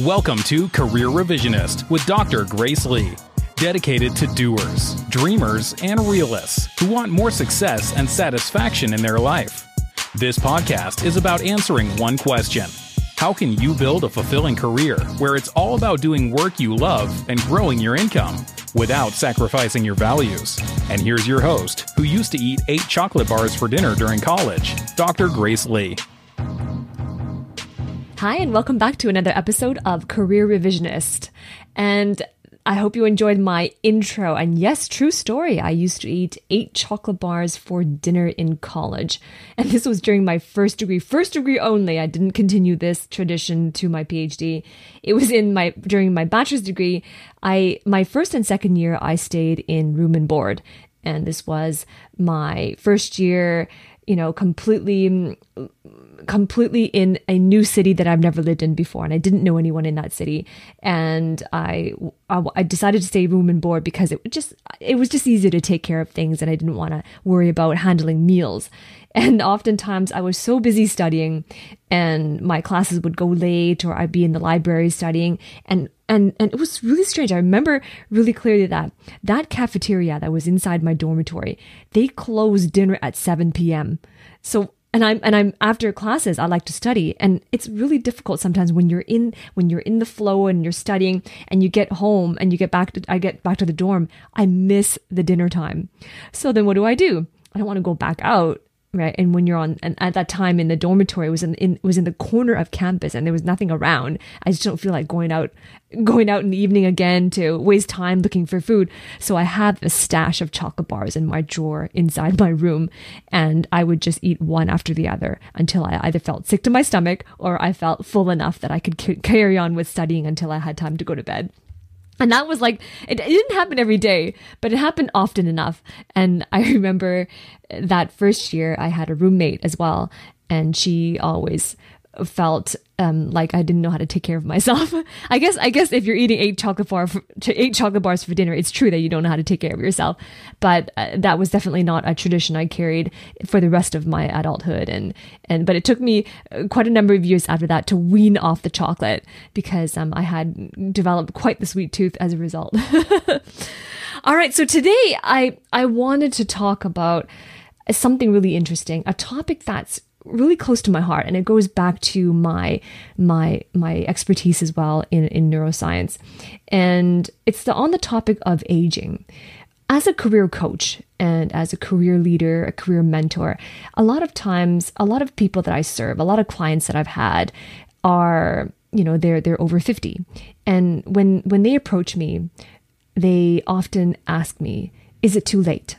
Welcome to Career Revisionist with Dr. Grace Lee, dedicated to doers, dreamers, and realists who want more success and satisfaction in their life. This podcast is about answering one question How can you build a fulfilling career where it's all about doing work you love and growing your income without sacrificing your values? And here's your host, who used to eat eight chocolate bars for dinner during college, Dr. Grace Lee. Hi, and welcome back to another episode of Career Revisionist. And I hope you enjoyed my intro. And yes, true story. I used to eat eight chocolate bars for dinner in college. And this was during my first degree, first degree only. I didn't continue this tradition to my PhD. It was in my, during my bachelor's degree. I, my first and second year, I stayed in room and board. And this was my first year, you know, completely completely in a new city that I've never lived in before, and I didn't know anyone in that city. And I, I, I decided to stay room and board because it just it was just easier to take care of things, and I didn't want to worry about handling meals. And oftentimes I was so busy studying, and my classes would go late, or I'd be in the library studying, and and and it was really strange. I remember really clearly that that cafeteria that was inside my dormitory, they closed dinner at 7 p.m. So and I'm and I'm after classes I like to study. And it's really difficult sometimes when you're in when you're in the flow and you're studying and you get home and you get back to I get back to the dorm I miss the dinner time. So then what do I do? I don't want to go back out right? And when you're on and at that time in the dormitory it was in, in was in the corner of campus and there was nothing around. I just don't feel like going out going out in the evening again to waste time looking for food. So i have a stash of chocolate bars in my drawer inside my room and i would just eat one after the other until i either felt sick to my stomach or i felt full enough that i could c- carry on with studying until i had time to go to bed and that was like, it, it, didn't happen every day, but it happened often enough. And I remember that first year I had a roommate as well. And she always felt um, like I didn't know how to take care of myself. I guess I guess if you're eating eight chocolate bar for, eight chocolate bars for dinner, it's true that you don't know how to take care of yourself. But uh, that was definitely not a tradition I carried for the rest of my adulthood. And and but it took me uh, quite a number of years after that to wean off the chocolate because um, I had developed quite the sweet tooth as a result. All right, so today I I wanted to talk about something really interesting, a topic that's really close to my heart and it goes back to my my my expertise as well in, in neuroscience. And it's the on the topic of aging. As a career coach and as a career leader a career mentor a lot of times a lot of people that i serve a lot of clients that i've had are you know they're they're over 50 and when when they approach me they often ask me is it too late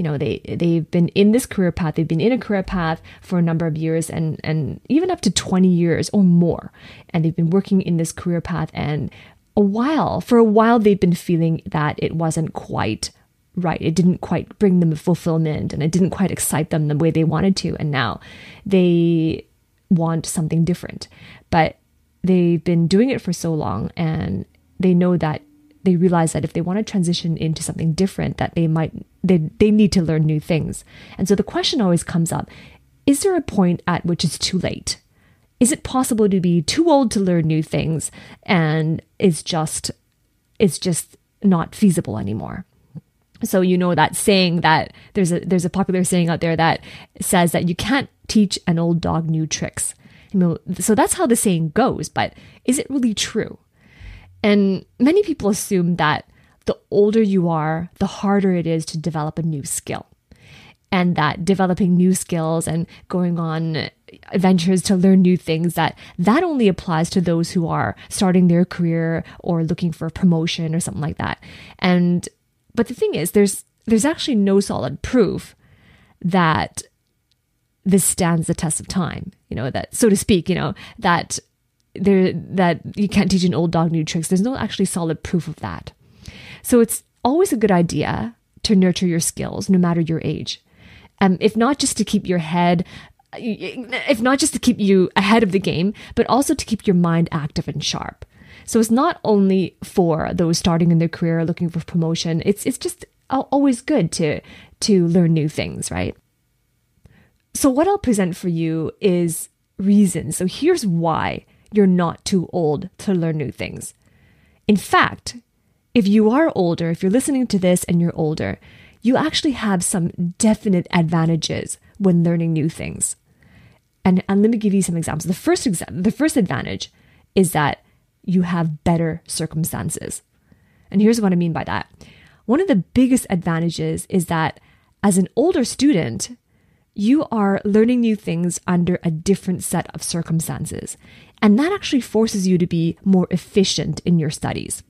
you know they they've been in this career path they've been in a career path for a number of years and and even up to 20 years or more. And they've been working in this career path and a while for a while they've been feeling that it wasn't quite right. It didn't quite bring them fulfillment and it didn't quite excite them the way they wanted to. And now they want something different. But they've been doing it for so long and they know that they realize that if they want to transition into something different that they might they, they need to learn new things. And so the question always comes up is there a point at which it's too late? Is it possible to be too old to learn new things and it's just it's just not feasible anymore? So you know that saying that there's a there's a popular saying out there that says that you can't teach an old dog new tricks. So that's how the saying goes but is it really true and many people assume that the older you are, the harder it is to develop a new skill. And that developing new skills and going on adventures to learn new things that that only applies to those who are starting their career or looking for a promotion or something like that. And but the thing is there's there's actually no solid proof that this stands the test of time, you know, that so to speak, you know, that there that you can't teach an old dog new tricks. There's no actually solid proof of that. So it's always a good idea to nurture your skills no matter your age. Um, if not just to keep your head if not just to keep you ahead of the game, but also to keep your mind active and sharp. So it's not only for those starting in their career looking for promotion. It's it's just always good to to learn new things, right? So what I'll present for you is reasons. So here's why you're not too old to learn new things. In fact, if you are older, if you're listening to this and you're older, you actually have some definite advantages when learning new things. And, and let me give you some examples. The first exam- the first advantage is that you have better circumstances. And here's what I mean by that. One of the biggest advantages is that as an older student, you are learning new things under a different set of circumstances. And that actually forces you to be more efficient in your studies.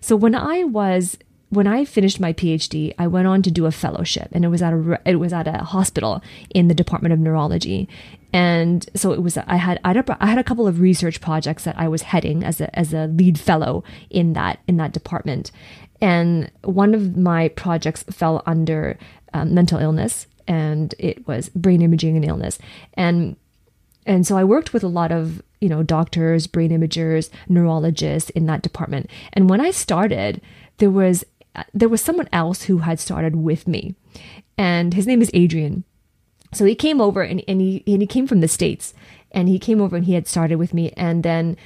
So when I was when I finished my PhD, I went on to do a fellowship, and it was at a it was at a hospital in the Department of Neurology, and so it was I had I had a, I had a couple of research projects that I was heading as a as a lead fellow in that in that department, and one of my projects fell under um, mental illness, and it was brain imaging and illness, and and so I worked with a lot of you know doctors, brain imagers, neurologists in that department, and when I started, there was uh, there was someone else who had started with me, and his name is Adrian. So he came over and, and he and he came from the states, and he came over and he had started with me, and then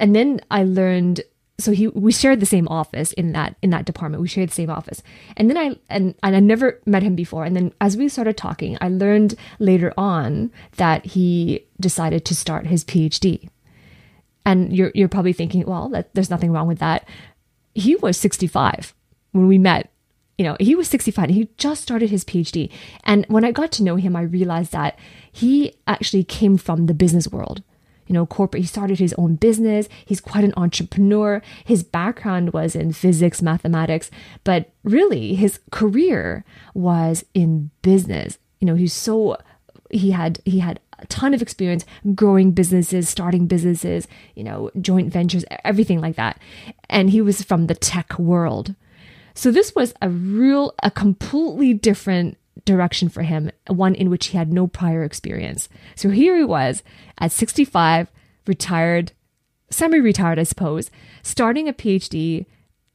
and then I learned. So he we shared the same office in that in that department. We shared the same office, and then I and, and I never met him before. And then as we started talking, I learned later on that he decided to start his PhD. And you're you're probably thinking, well, that, there's nothing wrong with that. He was 65 when we met, you know, he was 65 and he just started his PhD. And when I got to know him, I realized that he actually came from the business world. You know, corporate, he started his own business. He's quite an entrepreneur. His background was in physics, mathematics, but really his career was in business. You know, he's so, he had, he had a ton of experience growing businesses, starting businesses, you know, joint ventures, everything like that. And he was from the tech world. So this was a real, a completely different direction for him, one in which he had no prior experience. So here he was at 65, retired, semi retired, I suppose, starting a PhD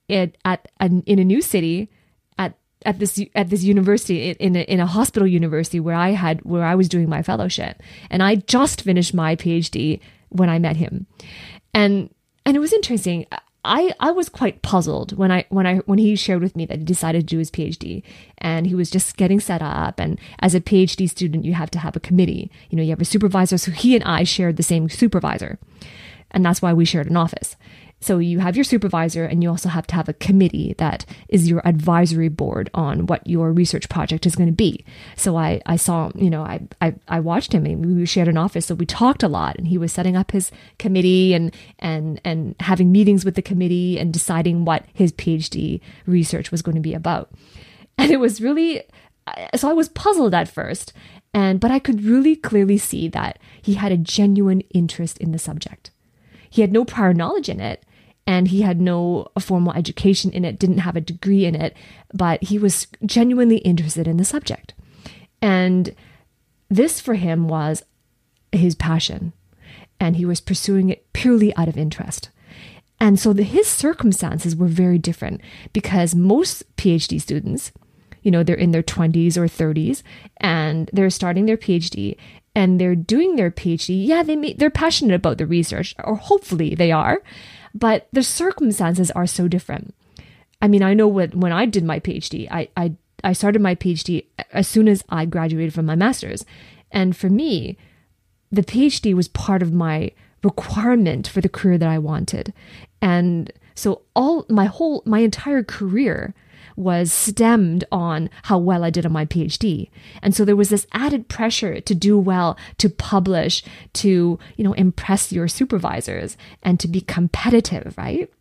at, at, in a new city at, at this, at this university, in a, in a hospital university where I had, where I was doing my fellowship. And I just finished my PhD when I met him. And, and it was interesting. I, I was quite puzzled when I when I when he shared with me that he decided to do his PhD and he was just getting set up. And as a PhD student you have to have a committee. You know you have a supervisor. So he and I shared the same supervisor. And that's why we shared an office so you have your supervisor, and you also have to have a committee that is your advisory board on what your research project is going to be. So I, I saw, you know, I, I, I watched him and we shared an office. So we talked a lot and he was setting up his committee and, and, and having meetings with the committee and deciding what his PhD research was going to be about. And it was really, so I was puzzled at first. And, but I could really clearly see that he had a genuine interest in the subject. He had no prior knowledge in it, and he had no formal education in it, didn't have a degree in it, but he was genuinely interested in the subject. And this for him was his passion, and he was pursuing it purely out of interest. And so the, his circumstances were very different because most PhD students, you know, they're in their 20s or 30s and they're starting their PhD and they're doing their PhD. Yeah, they may, they're passionate about the research, or hopefully they are, but the circumstances are so different. I mean, I know when, when I did my PhD, I, I, I started my PhD as soon as I graduated from my master's. And for me, the PhD was part of my requirement for the career that I wanted. And so all my whole, my entire career was stemmed on how well I did on my PhD. And so there was this added pressure to do well, to publish, to, you know, impress your supervisors and to be competitive, right?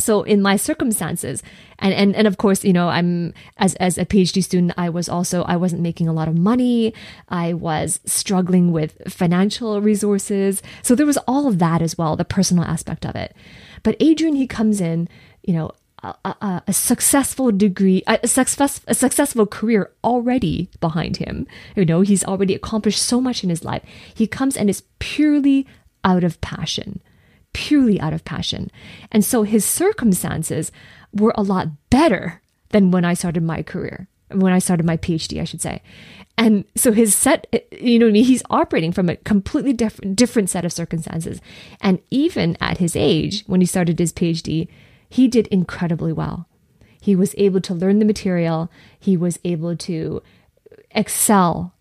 So in my circumstances, and, and, and of course, you know, I'm as, as a PhD student, I was also, I wasn't making a lot of money. I was struggling with financial resources. So there was all of that as well, the personal aspect of it. But Adrian, he comes in, you know, a, a, successful degree, a, success, a successful career already behind him. You know, he's already accomplished so much in his life. He comes and is purely out of passion, purely out of passion. And so his circumstances were a lot better than when I started my career. when I started my PhD, I should say. And so his set, you know? He's operating from a completely different, different set of circumstances. And even at his age, when he started his PhD, he did incredibly well. He was able to learn the material. He was able to excel.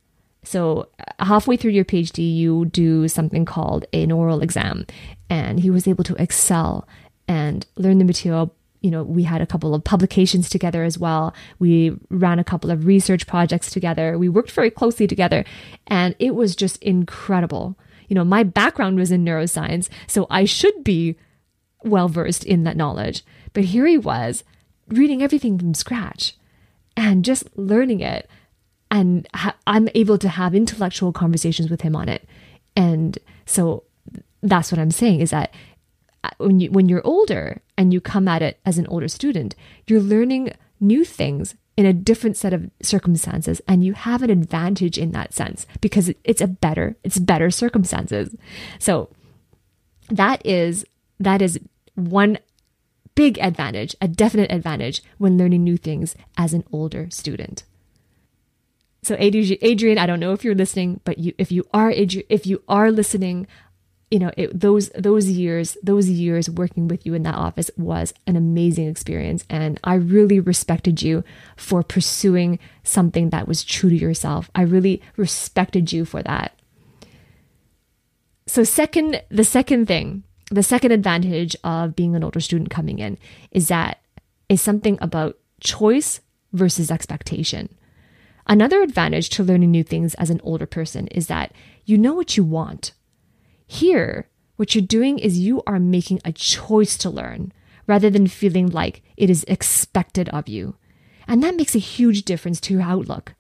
So halfway through your PhD, you do something called an oral exam. And he was able to excel and learn the material you know, we had a couple of publications together as well. We ran a couple of research projects together. We worked very closely together, and it was just incredible. You know, my background was in neuroscience, so I should be well versed in that knowledge. But here he was reading everything from scratch and just learning it. And ha- I'm able to have intellectual conversations with him on it. And so that's what I'm saying is that uh, when you when you're older and you come at it as an older student, you're learning new things in a different set of circumstances and you have an advantage in that sense because it's a better it's better circumstances. So that is that is one big advantage, a definite advantage when learning new things as an older student. So Adrian, I don't know if you're listening, but you, if you are if you are listening, you know it, those those years those years working with you in that office was an amazing experience and i really respected you for pursuing something that was true to yourself i really respected you for that so second the second thing the second advantage of being an older student coming in is that is something about choice versus expectation another advantage to learning new things as an older person is that you know what you want here, what you're doing is you are making a choice to learn rather than feeling like it is expected of you. And that makes a huge difference to your outlook.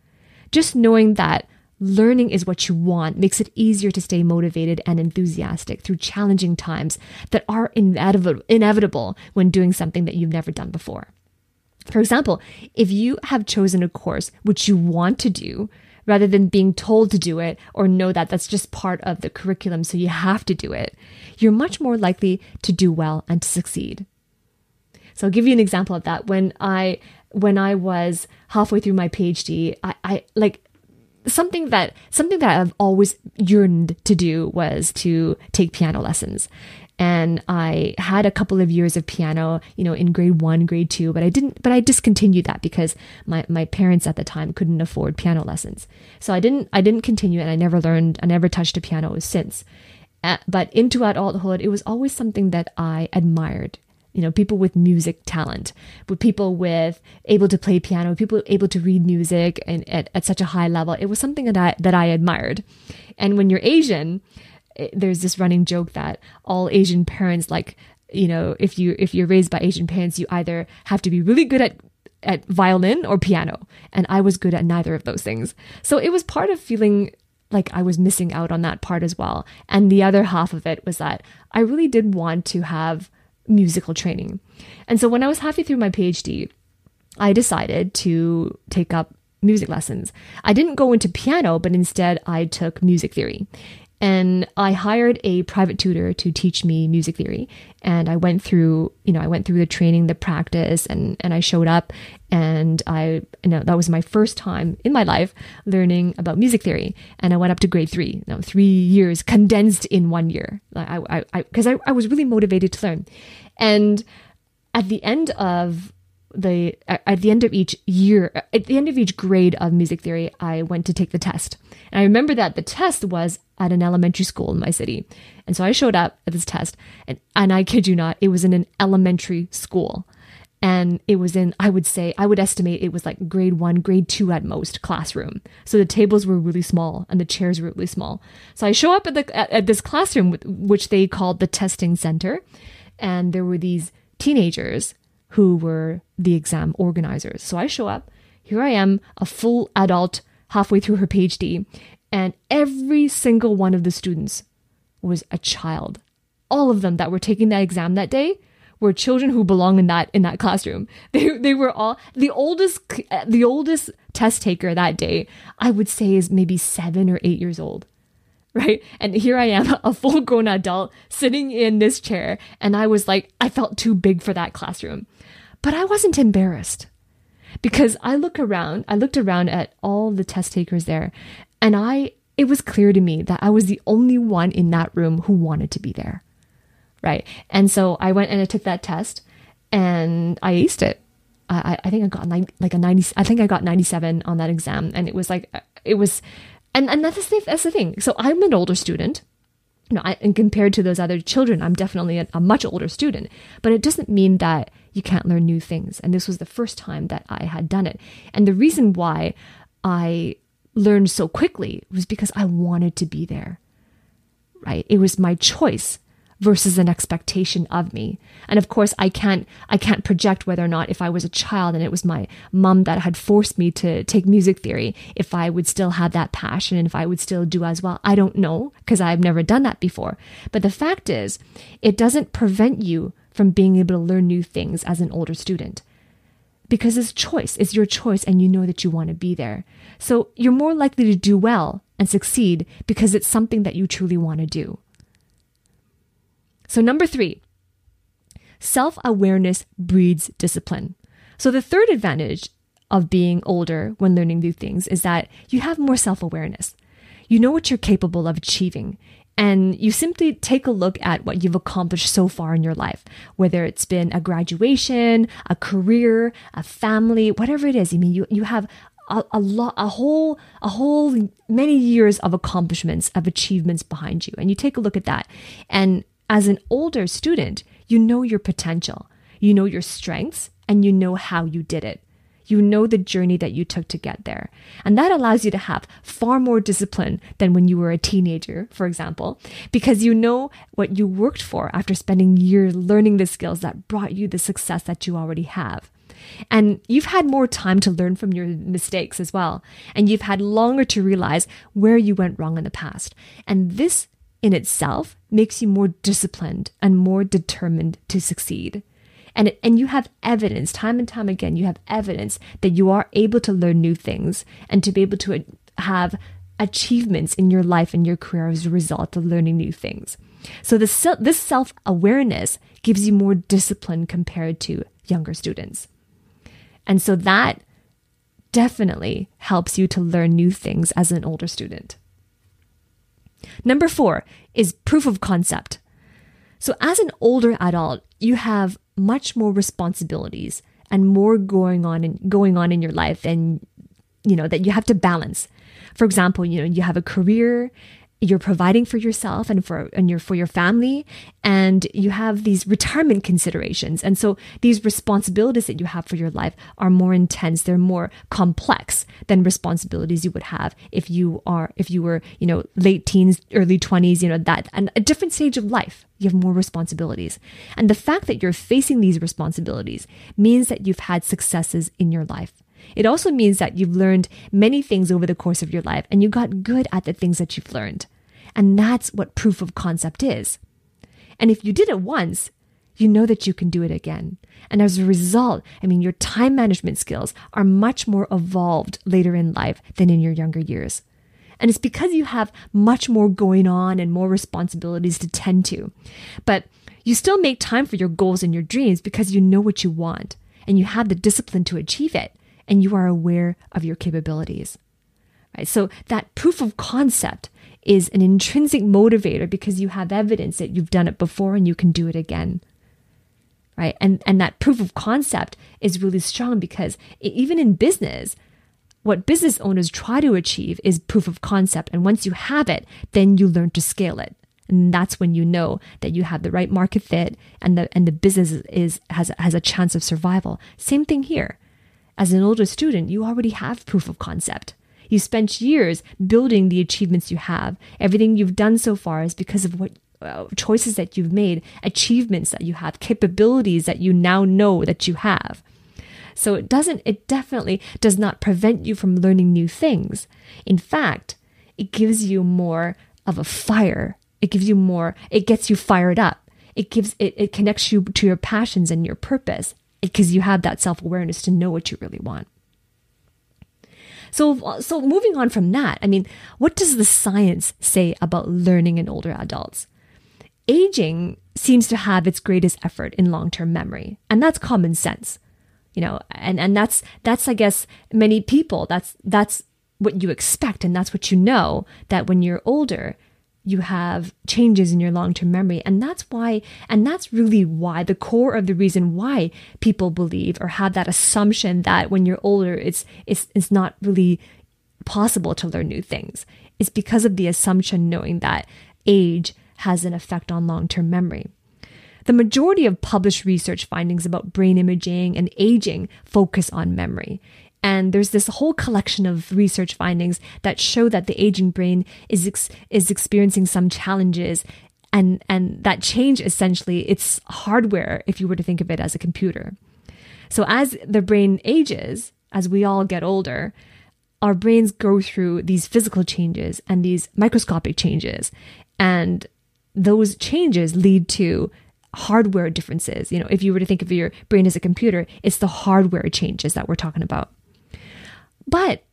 Just knowing that learning is what you want makes it easier to stay motivated and enthusiastic through challenging times that are inevitable, when doing something that you've never done before. For example, if you have chosen a course which you want to do, rather than being told to do it or know that that's just part of the curriculum, so you have to do it, you're much more likely to do well and to succeed. So I'll give you an example of that. When I when I was halfway through my PhD, I, I like something that something that I've always yearned to do was to take piano lessons and I had a couple of years of piano, you know, in grade one, grade two, but I didn't, but I discontinued that because my, my parents at the time couldn't afford piano lessons. So I didn't, I didn't continue and I never learned, I never touched a piano since. Uh, but into adulthood, it was always something that I admired. You know, people with music talent, with people with able to play piano, people able to read music and at, at such a high level. It was something that I, that I admired. And when you're Asian, eh, there's this running joke that all Asian parents like you know if you if you're raised by Asian parents you either have to be really good at at violin or piano and I was good at neither of those things so it was part of feeling like I was missing out on that part as well and the other half of it was that I really did want to have musical training and so when I was halfway through my PhD I decided to take up music lessons. I didn't go into piano, but instead I took music theory. And I hired a private tutor to teach me music theory. And I went through, you know, I went through the training, the practice, and, and I showed up. And I, you know, that was my first time in my life learning about music theory. And I went up to grade three, you know, three years condensed in one year. I, I, because I, I, I was really motivated to learn. And at the end of the at the end of each year at the end of each grade of music theory i went to take the test. And i remember that the test was at an elementary school in my city. And so i showed up at this test and, and i kid you not it was in an elementary school. And it was in i would say i would estimate it was like grade one grade two at most classroom. So the tables were really small and the chairs were really small. So i show up at the at, at this classroom which they called the testing center. And there were these teenagers who were the exam organizers. So I show up, here I am, a full adult halfway through her PhD, and every single one of the students was a child. All of them that were taking that exam that day were children who belong in that in that classroom. They they were all the oldest uh, the oldest test taker that day. I would say is maybe 7 or 8 years old. Right? And here I am, a full grown adult sitting in this chair and I was like I felt too big for that classroom. But I wasn't embarrassed because I look around, I looked around at all the test takers there, and I it was clear to me that I was the only one in that room who wanted to be there. Right. And so I went and I took that test and I aced it. I, I think I got like a 90, I think I got 97 on that exam. And it was like, it was, and, and that's the, that's the thing. So I'm an older student. You know, I, and compared to those other children, I'm definitely a, a much older student. But it doesn't mean that you can't learn new things. And this was the first time that I had done it. And the reason why I learned so quickly was because I wanted to be there. Right? It was my choice versus an expectation of me. And of course, I can't I can't project whether or not if I was a child and it was my mom that had forced me to take music theory, if I would still have that passion and if I would still do as well. I don't know because I've never done that before. But the fact is, it doesn't prevent you from being able to learn new things as an older student. Because it's choice, it's your choice, and you know that you want to be there. So you're more likely to do well and succeed because it's something that you truly want to do. So, number three, self awareness breeds discipline. So, the third advantage of being older when learning new things is that you have more self awareness. You know what you're capable of achieving, and you simply take a look at what you've accomplished so far in your life, whether it's been a graduation, a career, a family, whatever it is. I mean, you, you have a, a lot, a whole, a whole many years of accomplishments, of achievements behind you. And you take a look at that. And as an older student, you know your potential, you know your strengths, and you know how you did it. You know the journey that you took to get there. And that allows you to have far more discipline than when you were a teenager, for example, because you know what you worked for after spending years learning the skills that brought you the success that you already have. And you've had more time to learn from your mistakes as well. And you've had longer to realize where you went wrong in the past. And this in itself makes you more disciplined and more determined to succeed. And, and you have evidence, time and time again, you have evidence that you are able to learn new things and to be able to have achievements in your life and your career as a result of learning new things. So this, this self awareness gives you more discipline compared to younger students. And so that definitely helps you to learn new things as an older student. Number four is proof of concept. So, as an older adult, you have much more responsibilities and more going on in, going on in your life, and you know that you have to balance. For example, you know you have a career you're providing for yourself and for and your for your family and you have these retirement considerations. And so these responsibilities that you have for your life are more intense. They're more complex than responsibilities you would have if you are if you were you know late teens early 20s you know that and a different stage of life. You have more responsibilities. And the fact that you're facing these responsibilities means that you've had successes in your life it also means that you've learned many things over the course of your life and you got good at the things that you've learned. And that's what proof of concept is. And if you did it once, you know that you can do it again. And as a result, I mean, your time management skills are much more evolved later in life than in your younger years. And it's because you have much more going on and more responsibilities to tend to. But you still make time for your goals and your dreams because you know what you want and you have the discipline to achieve it and you are aware of your capabilities. Right? So that proof of concept is an intrinsic motivator because you have evidence that you've done it before and you can do it again. Right? And and that proof of concept is really strong because even in business, what business owners try to achieve is proof of concept and once you have it, then you learn to scale it. And that's when you know that you have the right market fit and the and the business is has has a chance of survival. Same thing here. As an older student, you already have proof of concept. You spent years building the achievements you have. Everything you've done so far is because of what uh, choices that you've made, achievements that you have, capabilities that you now know that you have. So it doesn't, it definitely does not prevent you from learning new things. In fact, it gives you more of a fire. It gives you more, it gets you fired up. It gives, it, it connects you to your passions and your purpose because you have that self awareness to know what you really want. So, so moving on from that, I mean, what does the science say about learning in older adults? Aging seems to have its greatest effort in long term memory, and that's common sense. you know, and, and that's, that's, I guess, many people, that's, that's what you expect. And that's what you know that when you're older, you have changes in your long term memory. And that's why, and that's really why the core of the reason why people believe or have that assumption that when you're older, it's, it's, it's not really possible to learn new things. It's because of the assumption knowing that age has an effect on long term memory. The majority of published research findings about brain imaging and aging focus on memory. And there's this whole collection of research findings that show that the aging brain is, ex- is experiencing some challenges. And, and that change essentially, it's hardware if you were to think of it as a computer. So as the brain ages, as we all get older, our brains go through these physical changes and these microscopic changes. And those changes lead to hardware differences. You know, if you were to think of your brain as a computer, it's the hardware changes that we're talking about. But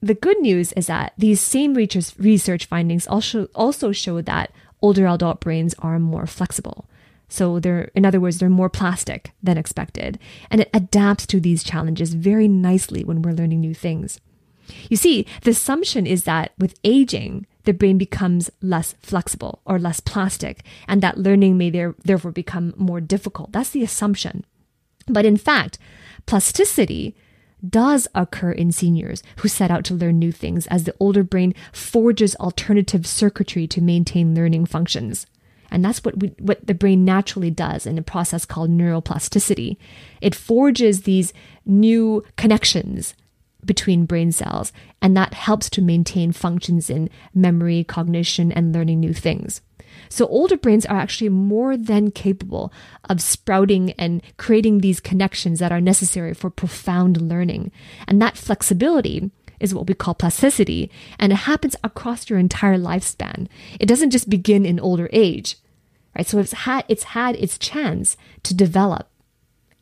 the good news is that these same research findings also also show that older adult brains are more flexible. So they're, in other words, they're more plastic than expected, and it adapts to these challenges very nicely when we're learning new things. You see, the assumption is that with aging, the brain becomes less flexible or less plastic, and that learning may there, therefore become more difficult. That's the assumption. But in fact, plasticity does occur in seniors who set out to learn new things as the older brain forges alternative circuitry to maintain learning functions. And that's what we, what the brain naturally does in a process called neuroplasticity. It forges these new connections between brain cells, and that helps to maintain functions in memory, cognition, and learning new things. So older brains are actually more than capable of sprouting and creating these connections that are necessary for profound learning. And that flexibility is what we call plasticity, and it happens across your entire lifespan. It doesn't just begin in older age. Right? So it's had it's had its chance to develop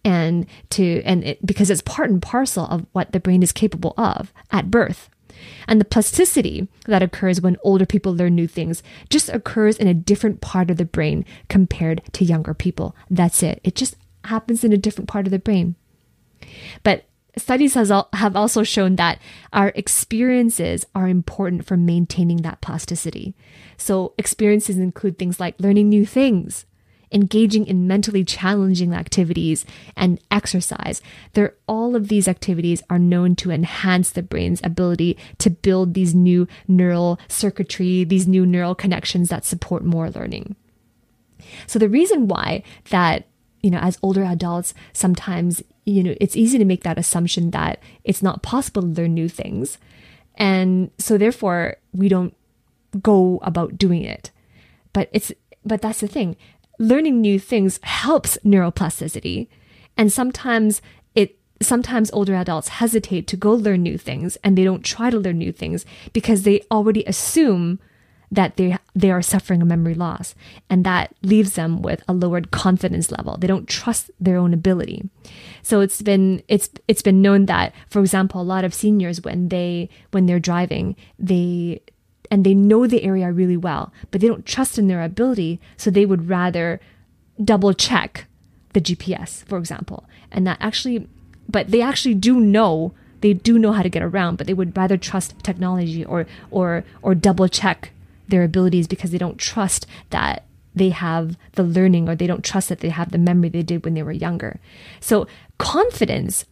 and to and it, because it's part and parcel of what the brain is capable of at birth. And the plasticity that occurs when older people learn new things just occurs in a different part of the brain compared to younger people. That's it. It just happens in a different part of the brain. But studies has al- have also shown that our experiences are important for maintaining that plasticity. So experiences include things like learning new things, engaging in mentally challenging activities, and exercise. There, all of these activities are known to enhance the brain's ability to build these new neural circuitry, these new neural connections that support more learning. So the reason why that you know, as older adults, sometimes, you know, it's easy to make that assumption that it's not possible to learn new things. And so therefore we don't go about doing it. But it's, but that's the thing learning new things helps neuroplasticity. And sometimes it sometimes older adults hesitate to go learn new things and they don't try to learn new things because they already assume that they they are suffering a memory loss. And that leaves them with a lowered confidence level. They don't trust their own ability. So it's been it's it's been known that for example a lot of seniors when they when they're driving they and they know the area really well, but they don't trust in their ability, so they would rather double check the GPS, for example. And that actually, but they actually do know, they do know how to get around, but they would rather trust technology or or or double check their abilities because they don't trust that they have the learning or they don't trust that they have the memory they did when they were younger. So confidence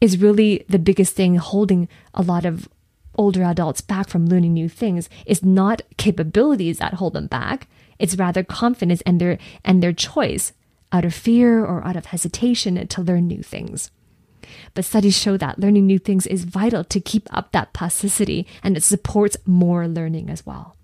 is really the biggest thing holding a lot of older adults back from learning new things is not capabilities that hold them back. It's rather confidence and their and their choice out of fear or out of hesitation to learn new things. But studies show that learning new things is vital to keep up that plasticity and it supports more learning as well.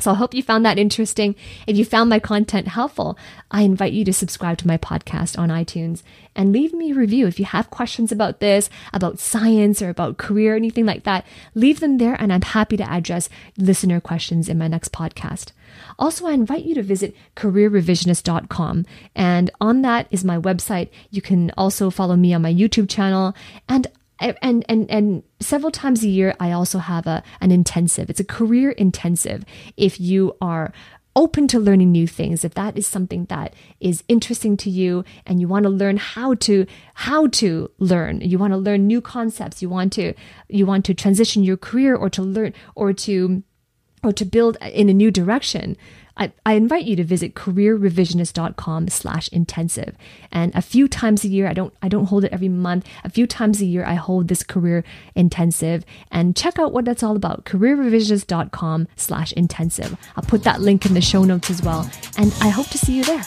So I hope you found that interesting. If you found my content helpful, I invite you to subscribe to my podcast on iTunes and leave me a review. If you have questions about this, about science or about career, anything like that, leave them there and I'm happy to address listener questions in my next podcast. Also, I invite you to visit careerrevisionist.com and on that is my website. You can also follow me on my YouTube channel and and and and several times a year i also have a an intensive. It's a career intensive if you are open to learning new things, if that is something that is interesting to you and you want to learn how to how to learn, you want to learn new concepts, you want to you want to transition your career or to learn or to or to build in a new direction, I, I invite you to visit careerrevisionist.com slash intensive. And a few times a year, I don't I don't hold it every month. A few times a year I hold this career intensive and check out what that's all about. careerrevisionist.com slash intensive. I'll put that link in the show notes as well. And I hope to see you there.